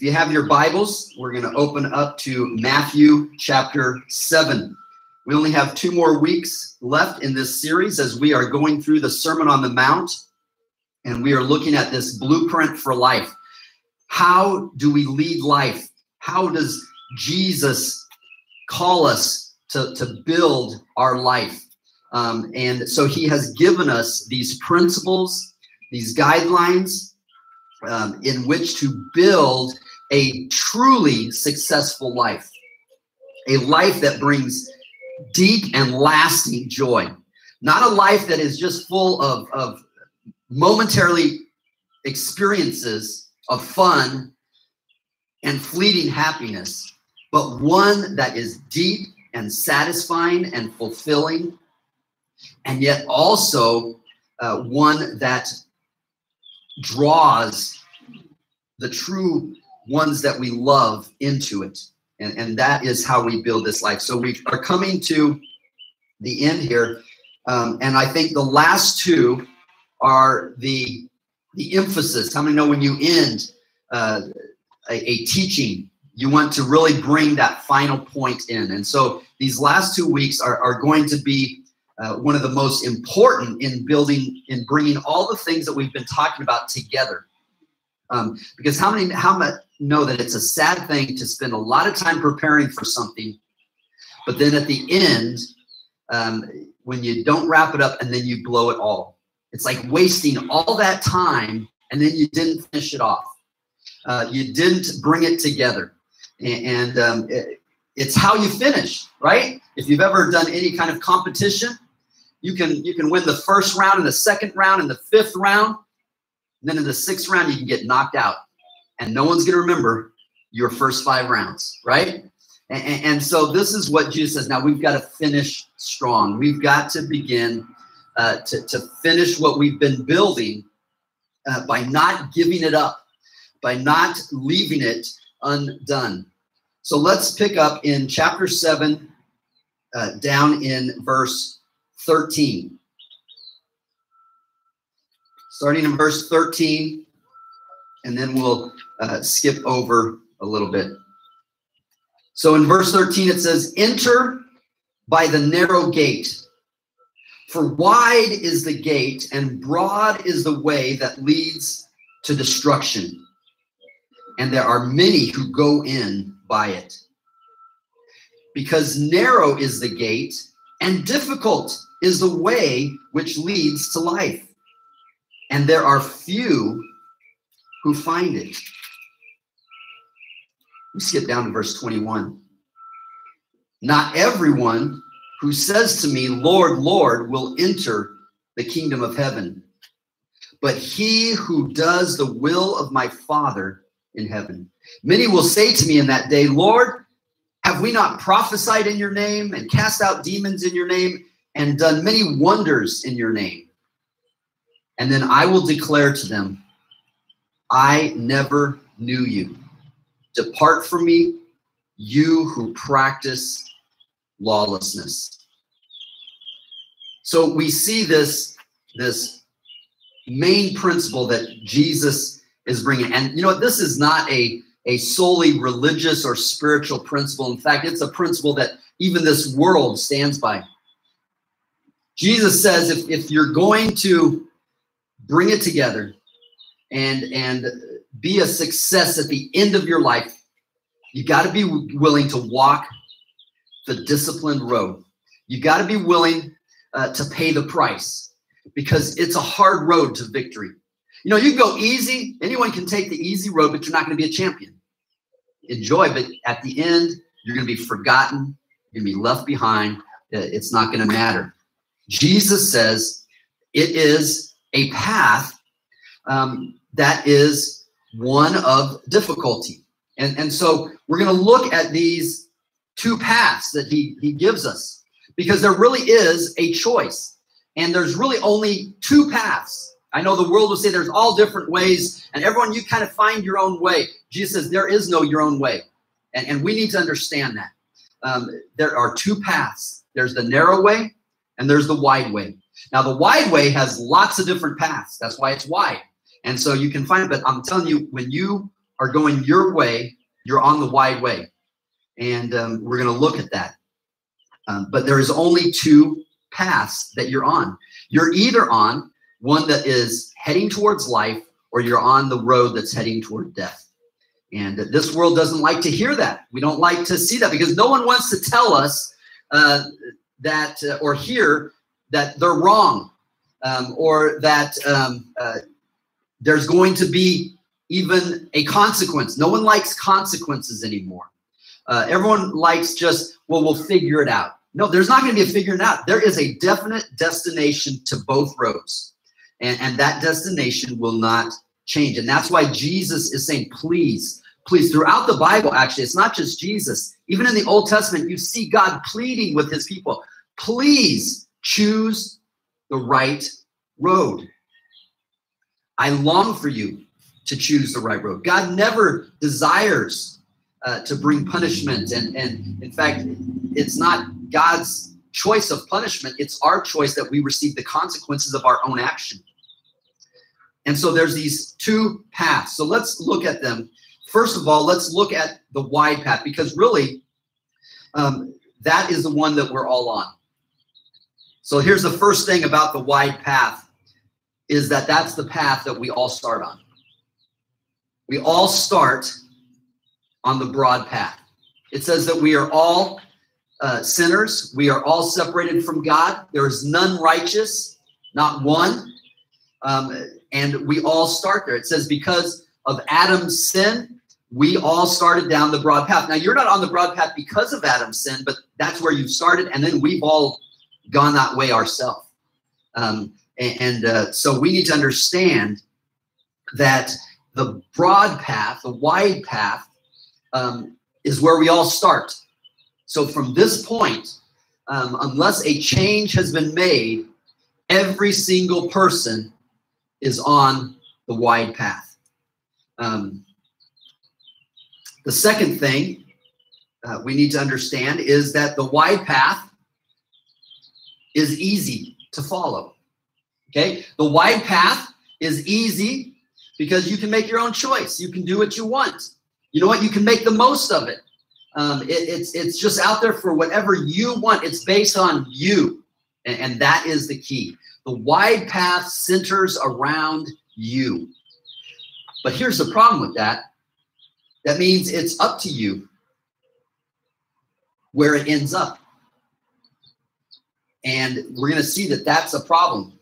If you have your Bibles, we're going to open up to Matthew chapter 7. We only have two more weeks left in this series as we are going through the Sermon on the Mount and we are looking at this blueprint for life. How do we lead life? How does Jesus call us to, to build our life? Um, and so he has given us these principles, these guidelines um, in which to build a truly successful life, a life that brings deep and lasting joy, not a life that is just full of, of momentarily experiences of fun and fleeting happiness, but one that is deep and satisfying and fulfilling, and yet also uh, one that draws the true ones that we love into it. And, and that is how we build this life. So we are coming to the end here. Um, and I think the last two are the the emphasis. How many know when you end uh, a, a teaching, you want to really bring that final point in? And so these last two weeks are, are going to be uh, one of the most important in building, in bringing all the things that we've been talking about together. Um, because how many how many know that it's a sad thing to spend a lot of time preparing for something, but then at the end, um, when you don't wrap it up and then you blow it all. It's like wasting all that time and then you didn't finish it off. Uh, you didn't bring it together. And, um, it, it's how you finish, right? If you've ever done any kind of competition, you can you can win the first round and the second round and the fifth round. then in the sixth round, you can get knocked out. And no one's going to remember your first five rounds, right? And, and, so this is what Jesus says. Now we've got to finish strong. We've got to begin uh, to, to finish what we've been building uh, by not giving it up, by not leaving it undone. So let's pick up in chapter 7, uh, down in verse 13. Starting in verse 13, and then we'll uh, skip over a little bit. So in verse 13, it says, Enter by the narrow gate. For wide is the gate and broad is the way that leads to destruction. And there are many who go in by it. Because narrow is the gate and difficult is the way which leads to life. And there are few who find it. We skip down to verse 21. Not everyone who says to me, Lord, Lord, will enter the kingdom of heaven, but he who does the will of my Father in heaven. Many will say to me in that day, Lord, have we not prophesied in your name and cast out demons in your name and done many wonders in your name? And then I will declare to them, I never knew you. Depart from me, you who practice lawlessness. So we see this, this main principle that Jesus is bringing. And you know, what? this is not a, a solely religious or spiritual principle. In fact, it's a principle that even this world stands by. Jesus says if, if you're going to bring it together and, and be a success at the end of your life, you got to be willing to walk the disciplined road. You got to be willing uh, to pay the price because it's a hard road to victory. You know, you can go easy. Anyone can take the easy road, but you're not going to be a champion. Enjoy, but at the end, you're going to be forgotten. You're going to be left behind. It's not going to matter. Jesus says it is a path um, that is one of difficulty. And, and so we're going to look at these two paths that he, he gives us because there really is a choice. And there's really only two paths. I know the world will say there's all different ways, and everyone, you kind of find your own way. Jesus says there is no your own way. And, and we need to understand that. Um, there are two paths there's the narrow way, and there's the wide way. Now, the wide way has lots of different paths. That's why it's wide. And so you can find. But I'm telling you, when you are going your way, you're on the wide way. And um, we're going to look at that. Um, but there is only two paths that you're on. You're either on one that is heading towards life or you're on the road that's heading toward death. And this world doesn't like to hear that. We don't like to see that because no one wants to tell us uh, that uh, or hear that they're wrong um, or that um, uh, there's going to be even a consequence. No one likes consequences anymore. Uh, everyone likes just, well, we'll figure it out. No, there's not going to be a figuring out. There is a definite destination to both roads, and, and that destination will not change. And that's why Jesus is saying, please, please, throughout the Bible, actually, it's not just Jesus. Even in the Old Testament, you see God pleading with his people, please choose the right road. I long for you to choose the right road. God never desires uh, to bring punishment. And, and in fact, it's not God's choice of punishment, it's our choice that we receive the consequences of our own action. And so there's these two paths. So let's look at them. First of all, let's look at the wide path because really um, that is the one that we're all on. So here's the first thing about the wide path is that that's the path that we all start on. We all start on the broad path. It says that we are all uh, sinners. We are all separated from God. There is none righteous, not one. Um, and we all start there. It says, because of Adam's sin, we all started down the broad path. Now, you're not on the broad path because of Adam's sin, but that's where you started. And then we've all gone that way ourselves. Um, and, uh, so we need to understand that the broad path, the wide path, um, is where we all start. So from this point, um, unless a change has been made, every single person is on the wide path. Um, the second thing uh, we need to understand is that the wide path is easy to follow. Okay, the wide path is easy because you can make your own choice. You can do what you want. You know what? You can make the most of it. Um, it it's it's just out there for whatever you want. It's based on you, and, and that is the key. The wide path centers around you. But here's the problem with that. That means it's up to you where it ends up. And we're going to see that that's a problem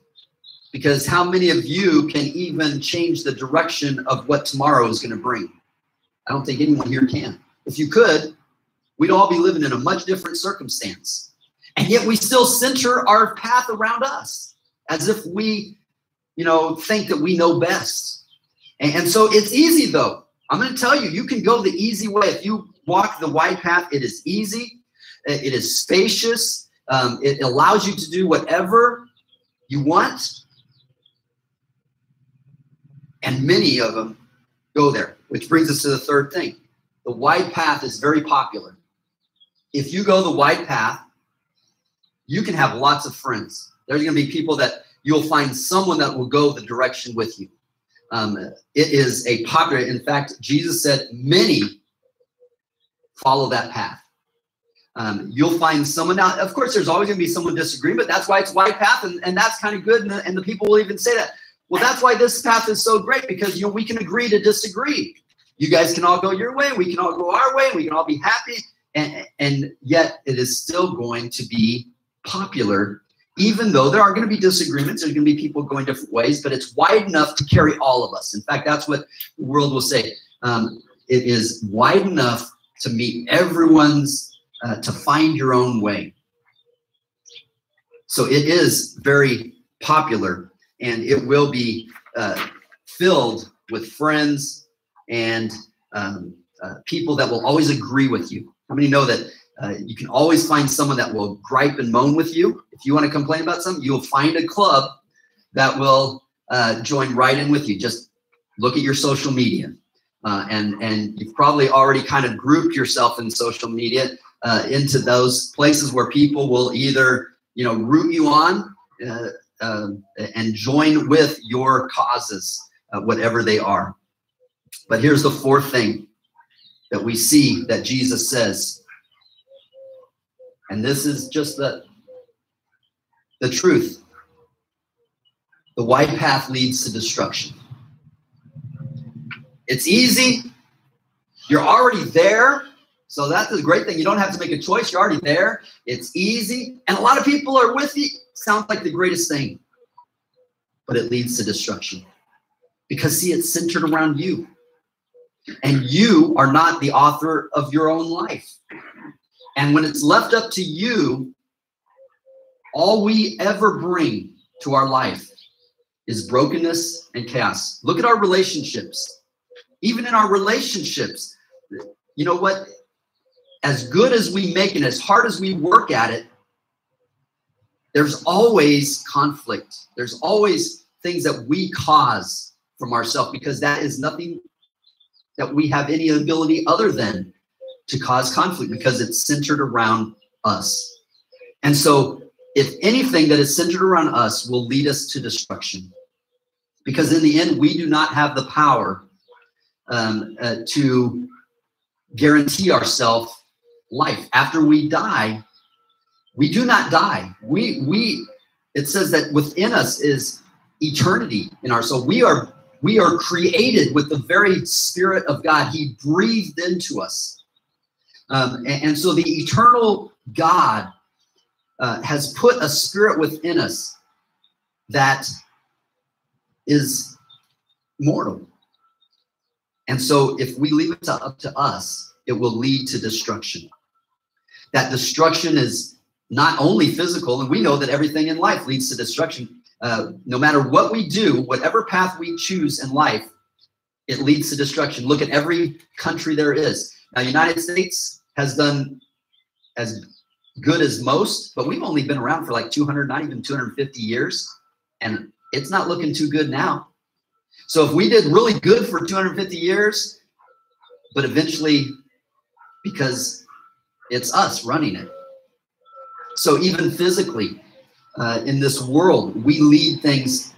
because how many of you can even change the direction of what tomorrow is going to bring? I don't think anyone here can. If you could, we'd all be living in a much different circumstance. And yet we still center our path around us as if we, you know, think that we know best. And, and so it's easy though. I'm going to tell you, you can go the easy way. If you walk the wide path, it is easy, it is spacious, um, it allows you to do whatever you want. And many of them go there, which brings us to the third thing. The wide path is very popular. If you go the wide path, you can have lots of friends. There's going to be people that you'll find someone that will go the direction with you. Um, it is a popular, in fact, Jesus said, many follow that path. Um, you'll find someone now. Of course, there's always going to be someone disagreeing, but that's why it's wide path, and, and that's kind of good. And the, and the people will even say that. Well, that's why this path is so great because you know we can agree to disagree. You guys can all go your way, we can all go our way, we can all be happy, and, and yet it is still going to be popular, even though there are going to be disagreements. There's going to be people going different ways, but it's wide enough to carry all of us. In fact, that's what the world will say. Um, it is wide enough to meet everyone's uh, to find your own way. So it is very popular and it will be uh, filled with friends and um, uh, people that will always agree with you. How many know that uh, you can always find someone that will gripe and moan with you? If you want to complain about something, you'll find a club that will uh, join right in with you. Just look at your social media. Uh, and and you've probably already kind of grouped yourself in social media uh, into those places where people will either you know root you on uh, and join with your causes, uh, whatever they are. But here's the fourth thing that we see that Jesus says. And this is just the, the truth. The wide path leads to destruction. It's easy. You're already there. So that's the great thing. You don't have to make a choice. You're already there. It's easy. And a lot of people are with you. Sounds like the greatest thing. But it leads to destruction. Because, see, it's centered around you. And you are not the author of your own life. And when it's left up to you, all we ever bring to our life is brokenness and chaos. Look at our relationships. Even in our relationships, you know what? As good as we make it, as hard as we work at it, there's always conflict. There's always things that we cause from ourselves because that is nothing that we have any ability other than to cause conflict because it's centered around us. And so, if anything that is centered around us will lead us to destruction, because in the end, we do not have the power um, uh, to guarantee ourselves life after we die. We do not die. We we it says that within us is eternity in our soul. We are we are created with the very spirit of God. He breathed into us. Um, and, and, so the eternal God uh, has put a spirit within us that is mortal. And so if we leave it to, up to us, it will lead to destruction. That destruction is not only physical, and we know that everything in life leads to destruction. Uh, no matter what we do, whatever path we choose in life, it leads to destruction. Look at every country there is. Now, United States has done as good as most, but we've only been around for like 200, not even 250 years, and it's not looking too good now. So if we did really good for 250 years, but eventually, because it's us running it. So even physically, uh, in this world, we lead things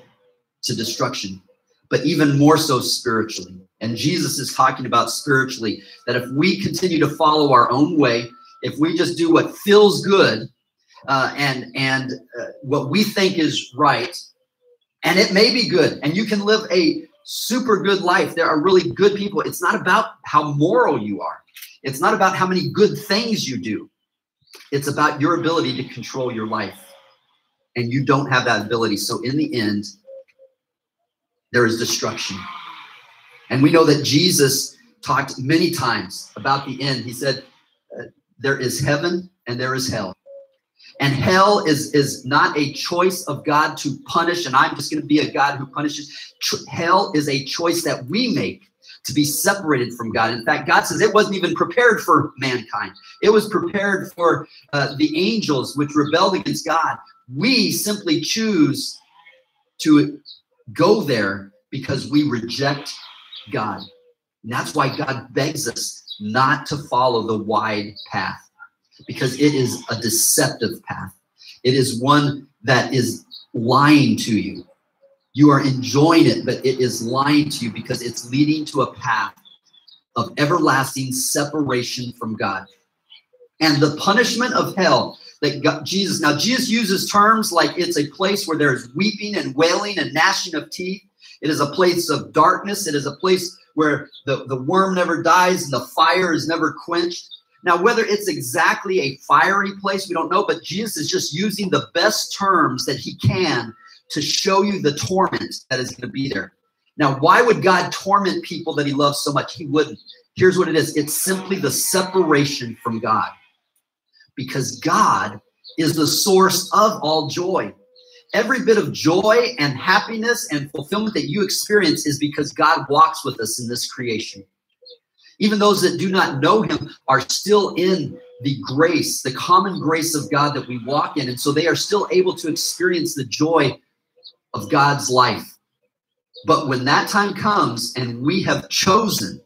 to destruction, but even more so spiritually. And Jesus is talking about spiritually that if we continue to follow our own way, if we just do what feels good uh, and and uh, what we think is right, and it may be good, and you can live a super good life. There are really good people. It's not about how moral you are. It's not about how many good things you do. It's about your ability to control your life and you don't have that ability. So in the end, there is destruction. And we know that Jesus talked many times about the end. He said, uh, There is heaven and there is hell. And hell is, is not a choice of God to punish, and I'm just going to be a God who punishes. hell is a choice that we make to be separated from God. In fact, God says it wasn't even prepared for mankind, it was prepared for uh, the angels, which rebelled against God. We simply choose to go there because we reject God. And that's why God begs us not to follow the wide path because it is a deceptive path. It is one that is lying to you. You are enjoying it, but it is lying to you because it's leading to a path of everlasting separation from God. And the punishment of hell that God, Jesus, now Jesus uses terms like it's a place where there's weeping and wailing and gnashing of teeth. It is a place of darkness. It is a place where the, the worm never dies and the fire is never quenched. Now, whether it's exactly a fiery place, we don't know, but Jesus is just using the best terms that he can to show you the torment that is going to be there. Now, why would God torment people that he loves so much? He wouldn't. Here's what it is it's simply the separation from God because God is the source of all joy. Every bit of joy and happiness and fulfillment that you experience is because God walks with us in this creation. Even those that do not know Him are still in the grace, the common grace of God that we walk in. And so they are still able to experience the joy of God's life. But when that time comes and we have chosen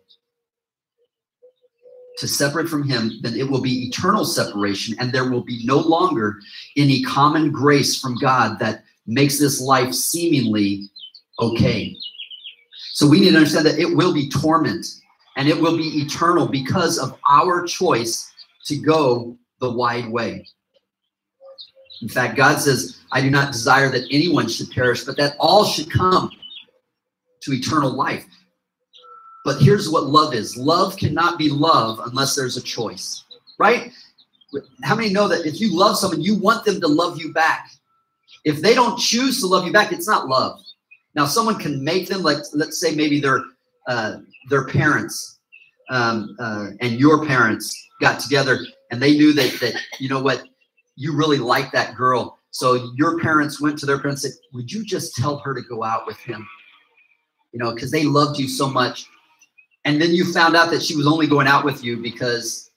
to separate from him, then it will be eternal separation, and there will be no longer any common grace from God that makes this life seemingly okay. So we need to understand that it will be torment and it will be eternal because of our choice to go the wide way. In fact, God says, I do not desire that anyone should perish, but that all should come to eternal life. But here's what love is love cannot be love unless there's a choice, right? How many know that if you love someone, you want them to love you back? If they don't choose to love you back, it's not love. Now, someone can make them like, let's say maybe their uh, their parents um, uh, and your parents got together and they knew that that you know what you really like that girl. So your parents went to their parents and said, "Would you just tell her to go out with him?" You know, because they loved you so much. And then you found out that she was only going out with you because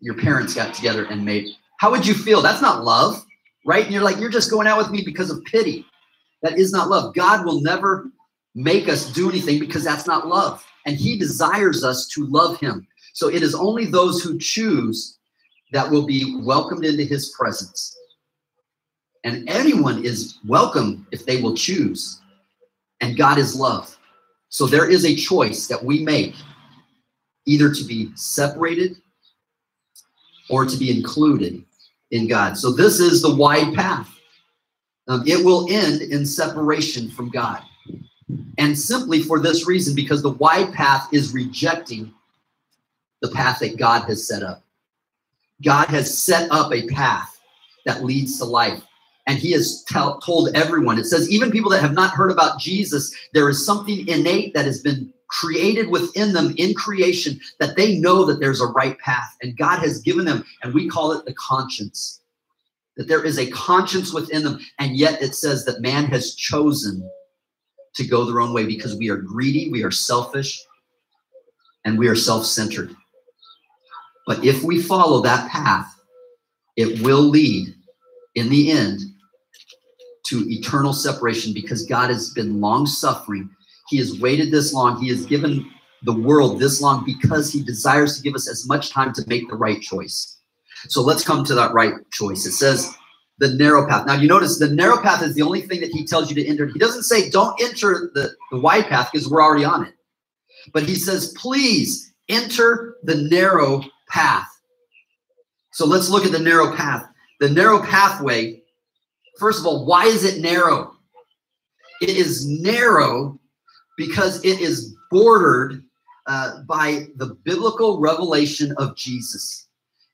your parents got together and made. How would you feel? That's not love, right? And you're like, you're just going out with me because of pity. That is not love. God will never make us do anything because that's not love. And He desires us to love Him. So it is only those who choose that will be welcomed into His presence. And anyone is welcome if they will choose. And God is love. So there is a choice that we make either to be separated or to be included in God. So this is the wide path. Um, it will end in separation from God. And simply for this reason, because the wide path is rejecting the path that God has set up. God has set up a path that leads to life. And he has told everyone, it says, even people that have not heard about Jesus, there is something innate that has been created within them in creation that they know that there's a right path. And God has given them, and we call it the conscience that there is a conscience within them. And yet it says that man has chosen to go their own way because we are greedy, we are selfish, and we are self centered. But if we follow that path, it will lead in the end to eternal separation because God has been long suffering. He has waited this long. He has given the world this long because he desires to give us as much time to make the right choice. So let's come to that right choice. It says the narrow path. Now you notice the narrow path is the only thing that he tells you to enter. He doesn't say don't enter the, the wide path because we're already on it. But he says, please enter the narrow path. So let's look at the narrow path. The narrow pathway, first of all, why is it narrow? It is narrow because it is bordered uh, by the biblical revelation of Jesus.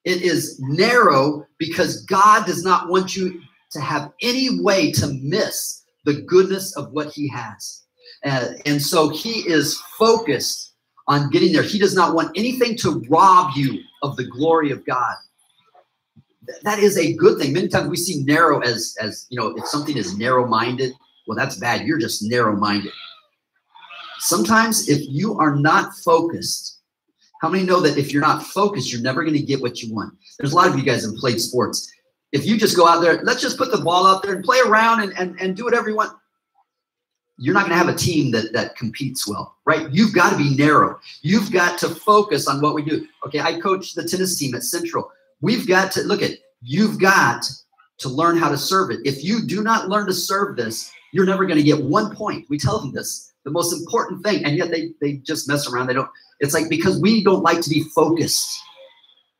It is narrow because God does not want you to have any way to miss the goodness of what He has. Uh, and so He is focused on getting there. He does not want anything to rob you of the glory of God. That is a good thing. Many times we see narrow as, as you know, if something is narrow minded, well, that's bad. You're just narrow minded. Sometimes if you are not focused, how many know that if you're not focused, you're never going to get what you want? There's a lot of you guys have played sports. If you just go out there, let's just put the ball out there and play around and, and, and do whatever you want. You're not going to have a team that, that competes well, right? You've got to be narrow. You've got to focus on what we do. Okay, I coach the tennis team at Central. We've got to look at, you've got to learn how to serve it. If you do not learn to serve this, you're never going to get one point. We tell them this, the most important thing, and yet they they just mess around. They don't. It's like because we don't like to be focused.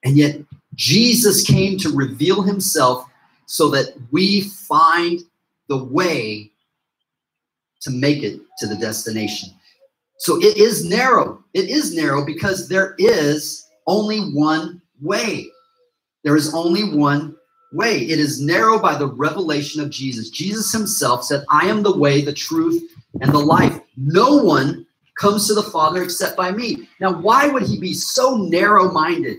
And yet Jesus came to reveal himself so that we find the way to make it to the destination. So it is narrow. It is narrow because there is only one way. There is only one way. It is narrow by the revelation of Jesus. Jesus himself said, I am the way, the truth, and the life. No one comes to the Father except by me. Now, why would he be so narrow minded?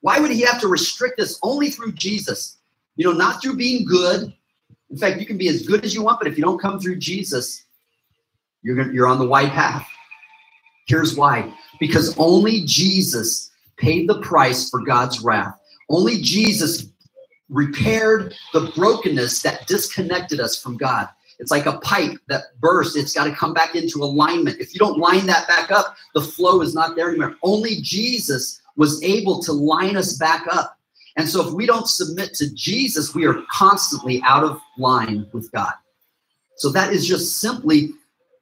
Why would he have to restrict this only through Jesus? You know, not through being good. In fact, you can be as good as you want, but if you don't come through Jesus, you're, gonna, you're on the white path. Here's why because only Jesus paid the price for God's wrath. Only Jesus repaired the brokenness that disconnected us from God. It's like a pipe that bursts. It's got to come back into alignment. If you don't line that back up, the flow is not there anymore. Only Jesus was able to line us back up. And so if we don't submit to Jesus, we are constantly out of line with God. So that is just simply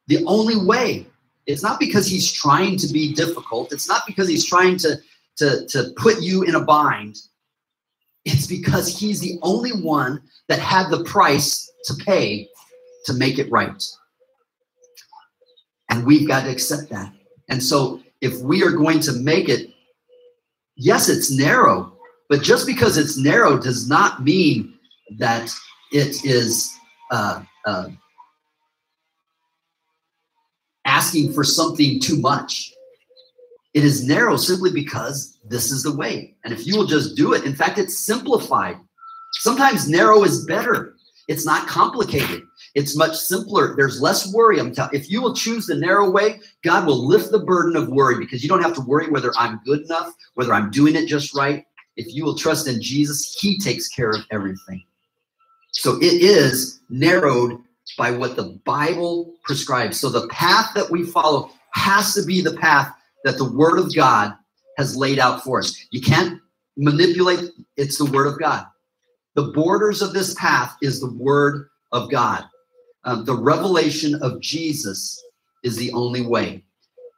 the only way. It's not because he's trying to be difficult. It's not because he's trying to, to, to put you in a bind. It's because he's the only one that had the price to pay to make it right. And we've got to accept that. And so if we are going to make it, yes, it's narrow, but just because it's narrow does not mean that it is uh, uh, asking for something too much. It is narrow simply because this is the way. And if you will just do it, in fact, it's simplified. Sometimes narrow is better. It's not complicated. It's much simpler. There's less worry. I'm telling if you will choose the narrow way, God will lift the burden of worry because you don't have to worry whether I'm good enough, whether I'm doing it just right. If you will trust in Jesus, He takes care of everything. So it is narrowed by what the Bible prescribes. So the path that we follow has to be the path that the Word of God has laid out for us. You can't manipulate, it's the Word of God. The borders of this path is the Word of God. Um, the revelation of Jesus is the only way.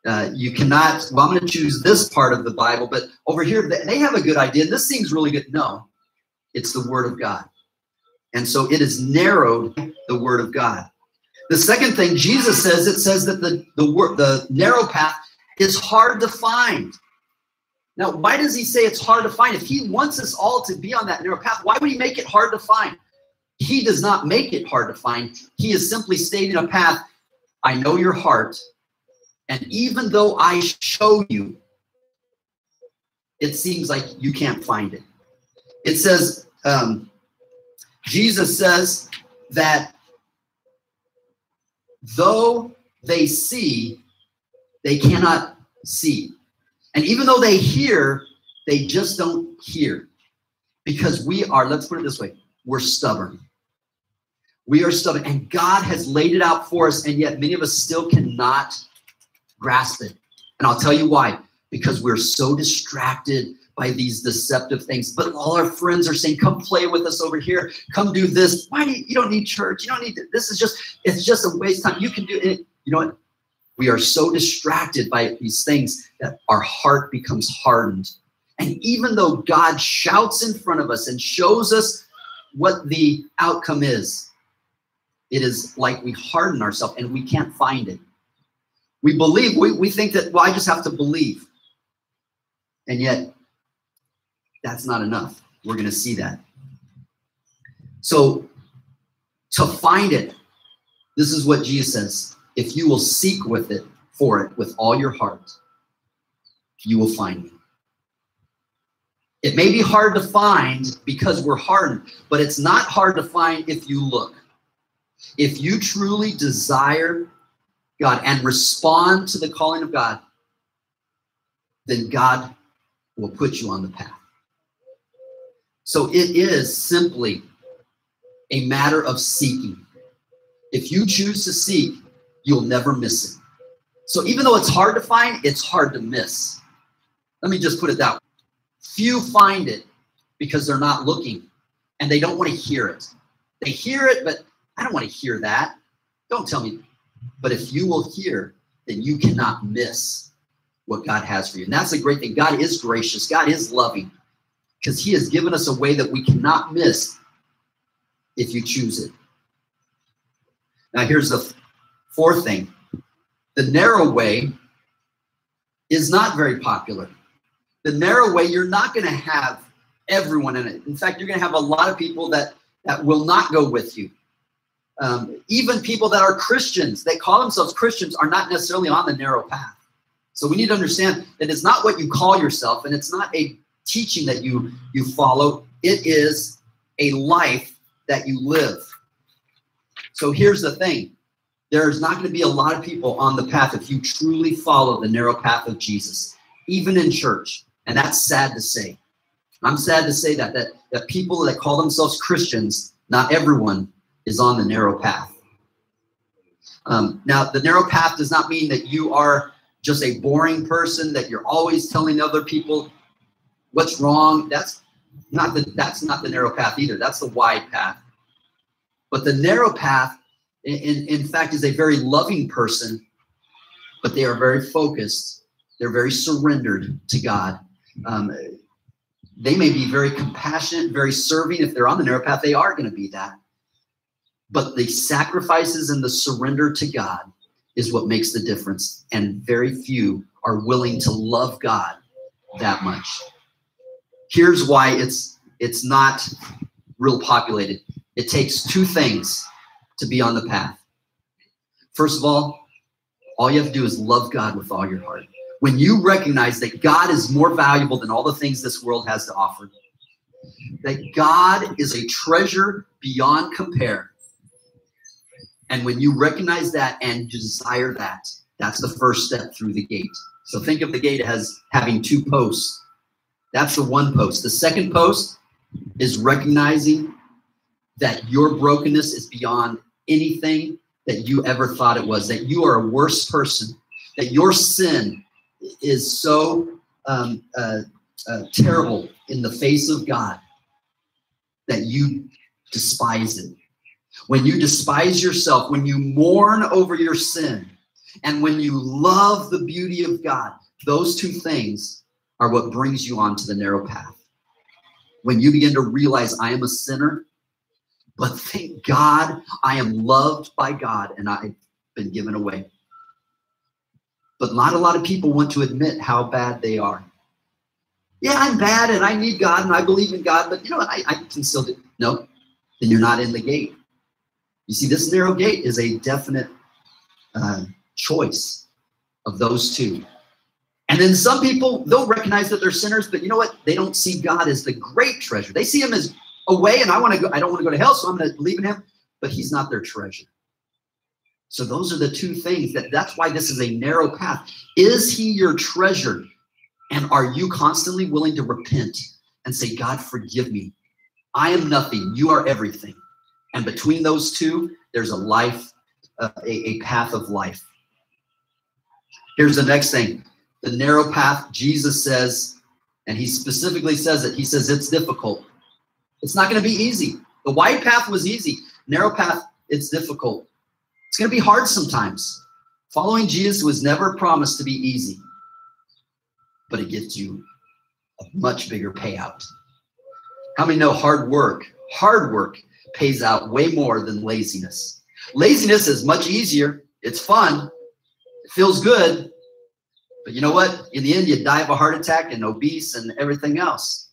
Uh, you cannot, well, I'm going to choose this part of the Bible, but over here, they have a good idea. This seems really good. No, it's the Word of God. And so it is narrowed the word of God. The second thing Jesus says, it says that the, the word the narrow path is hard to find. Now, why does he say it's hard to find? If he wants us all to be on that narrow path, why would he make it hard to find? He does not make it hard to find. He is simply stating a path. I know your heart. And even though I show you, it seems like you can't find it. It says, um, Jesus says that though they see, they cannot see. And even though they hear, they just don't hear. Because we are, let's put it this way, we're stubborn. We are stubborn. And God has laid it out for us, and yet many of us still cannot grasp it. And I'll tell you why. Because we're so distracted by these deceptive things. But all our friends are saying, come play with us over here. Come do this. Why do you, you don't need church? You don't need to, this is just, it's just a waste of time. You can do it. You know what? We are so distracted by these things that our heart becomes hardened. And even though God shouts in front of us and shows us what the outcome is, it is like we harden ourselves and we can't find it. We believe, we, we think that, well, I just have to believe. And yet, that's not enough. We're going to see that. So, to find it, this is what Jesus says if you will seek with it for it with all your heart, you will find me. It may be hard to find because we're hardened, but it's not hard to find if you look. If you truly desire God and respond to the calling of God, then God will put you on the path. So it is simply a matter of seeking. If you choose to seek, you'll never miss it. So even though it's hard to find, it's hard to miss. Let me just put it that way. Few find it because they're not looking and they don't want to hear it. They hear it, but I don't want to hear that. Don't tell me. But if you will hear, then you cannot miss what God has for you. And that's a great thing. God is gracious, God is loving because he has given us a way that we cannot miss if you choose it. Now, here's the fourth thing the narrow way is not very popular. The narrow way, you're not going to have everyone in it. In fact, you're going to have a lot of people that, that will not go with you. Um, even people that are Christians, they call themselves Christians, are not necessarily on the narrow path. So we need to understand that it's not what you call yourself, and it's not a teaching that you you follow it is a life that you live. So here's the thing. There's not going to be a lot of people on the path if you truly follow the narrow path of jesus even in church. And that's sad to say. I'm sad to say that that, that people that call themselves christians not everyone is on the narrow path. Um, now the narrow path does not mean that you are just a boring person that you're always telling other people what's wrong. That's not the that's not the narrow path either. That's the wide path. But the narrow path, in, in fact, is a very loving person, but they are very focused. They're very surrendered to God. Um, they may be very compassionate, very serving. If they're on the narrow path, they are going to be that. But the sacrifices and the surrender to God is what makes the difference. And very few are willing to love God that much. Here's why it's it's not real populated. It takes two things to be on the path. First of all, all you have to do is love God with all your heart. When you recognize that God is more valuable than all the things this world has to offer, that God is a treasure beyond compare. And when you recognize that and desire that, that's the first step through the gate. So think of the gate as having two posts. That's the one post. The second post is recognizing that your brokenness is beyond anything that you ever thought it was, that you are a worse person, that your sin is so um, uh, uh, terrible in the face of God that you despise it. When you despise yourself, when you mourn over your sin, and when you love the beauty of God, those two things are what brings you onto the narrow path. When you begin to realize I am a sinner, but thank God I am loved by God and I've been given away. But not a lot of people want to admit how bad they are. Yeah, I'm bad and I need God and I believe in God, but you know what? I, I can still do. No, then you're not in the gate. You see, this narrow gate is a definite uh, choice of those two. And then some people, they'll recognize that they're sinners, but you know what? They don't see God as the great treasure. They see him as a way, and I want to go, I don't want to go to hell, so I'm going to believe in him, but he's not their treasure. So those are the two things that that's why this is a narrow path. Is he your treasure? And are you constantly willing to repent and say, God, forgive me? I am nothing. You are everything. And between those two, there's a life, uh, a, a path of life. Here's the next thing the narrow path, Jesus says, and he specifically says it, he says it's difficult. It's not going to be easy. The wide path was easy. Narrow path, it's difficult. It's going to be hard sometimes. Following Jesus was never promised to be easy, but it gets you a much bigger payout. How many know hard work? Hard work pays out way more than laziness. Laziness is much easier. It's fun. It feels good. But you know what? In the end, you die of a heart attack and obese and everything else.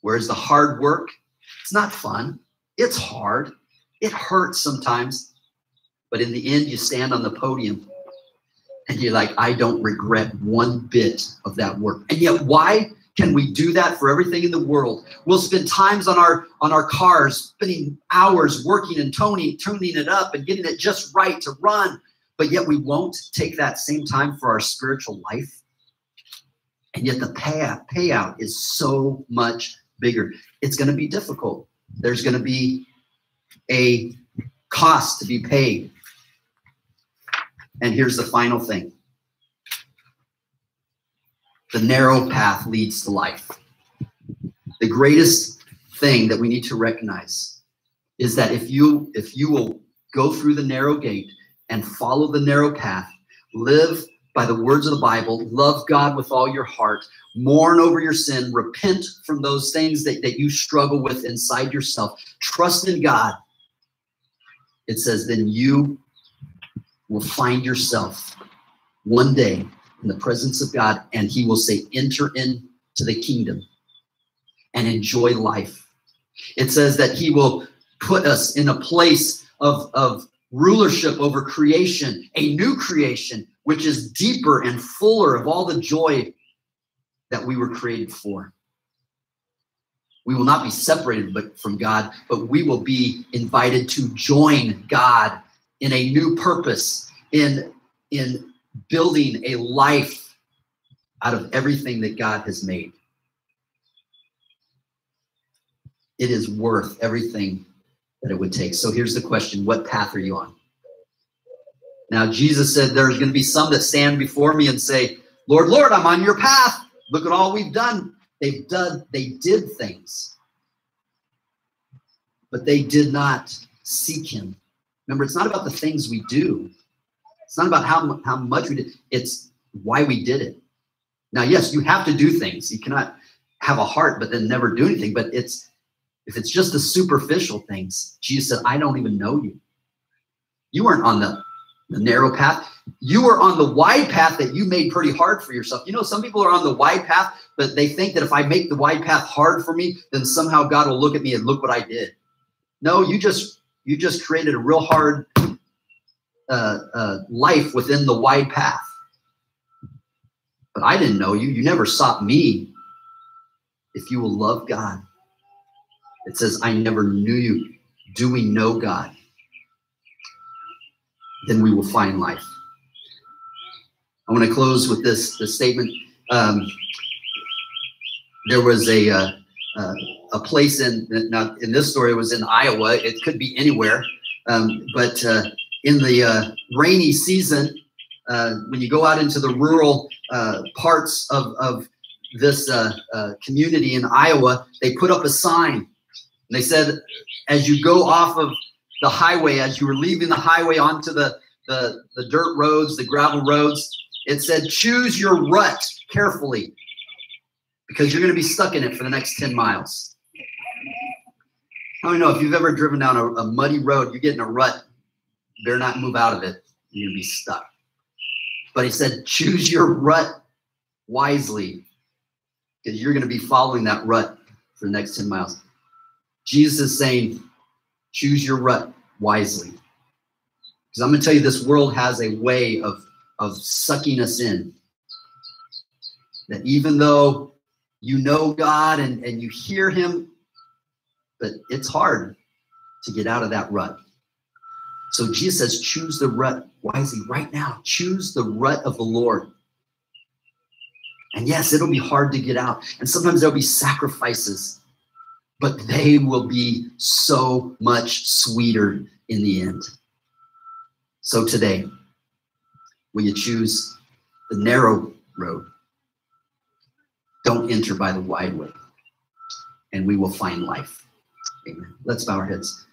Whereas the hard work, it's not fun. It's hard. It hurts sometimes. But in the end, you stand on the podium and you're like, I don't regret one bit of that work. And yet, why can we do that for everything in the world? We'll spend times on our on our cars, spending hours working and toning, tuning it up and getting it just right to run, but yet we won't take that same time for our spiritual life. And yet the payout payout is so much bigger. It's going to be difficult. There's going to be a cost to be paid. And here's the final thing the narrow path leads to life. The greatest thing that we need to recognize is that if you if you will go through the narrow gate and follow the narrow path, live by the words of the Bible, love God with all your heart, mourn over your sin, repent from those things that, that you struggle with inside yourself, trust in God. It says, then you will find yourself one day in the presence of God, and He will say, Enter into the kingdom and enjoy life. It says that He will put us in a place of, of rulership over creation, a new creation, which is deeper and fuller of all the joy that we were created for. We will not be separated but from God, but we will be invited to join God in a new purpose, in, in building a life out of everything that God has made. It is worth everything that it would take. So here's the question What path are you on? Now, Jesus said, There's going to be some that stand before me and say, Lord, Lord, I'm on your path. Look at all we've done. They've done, they did things, but they did not seek him. Remember, it's not about the things we do, It's not about how, how much we did, it's why we did it. Now, yes, you have to do things. You cannot have a heart but then never do anything. But it's if it's just the superficial things, Jesus said, I don't even know you. You weren't on the, the narrow path. You were on the wide path that you made pretty hard for yourself. You know, some people are on the wide path, but they think that if I make the wide path hard for me, then somehow God will look at me and look what I did. No, you just you just created a real hard uh, uh, life within the wide path. But I didn't know you. You never sought me. If you will love God, it says, I never knew you. Do we know God? Then we will find life. I want to close with this, this statement. Um, there was a, uh, uh, a place in, now in this story, it was in Iowa. It could be anywhere. Um, but uh, in the uh, rainy season, uh, when you go out into the rural uh, parts of, of this community in Iowa, they put up a sign. They said, as you go off of the highway, as you were leaving the highway onto the, the, the dirt roads, the gravel roads, it said, choose your rut carefully because you're going to be stuck in it for the next 10 miles. I don't know if you've ever driven down a, a muddy road, you get in a rut, better not move out of it. To be stuck. But he said, choose your rut wisely because you're going to be following that rut for the next 10 miles. Jesus is saying, choose your rut wisely. Because I'm going to tell you, this world has a way of, of sucking us in. That even though you know God and, and you hear Him, but it's hard to get out of that rut. So Jesus says, choose the rut wisely right now. Choose the rut of the Lord. And yes, it'll be hard to get out. And sometimes there'll be sacrifices, but they will be so much sweeter in the end. So today, will you choose the narrow road? Don't enter by the wide way, and we will find life. Amen. Let's bow our heads.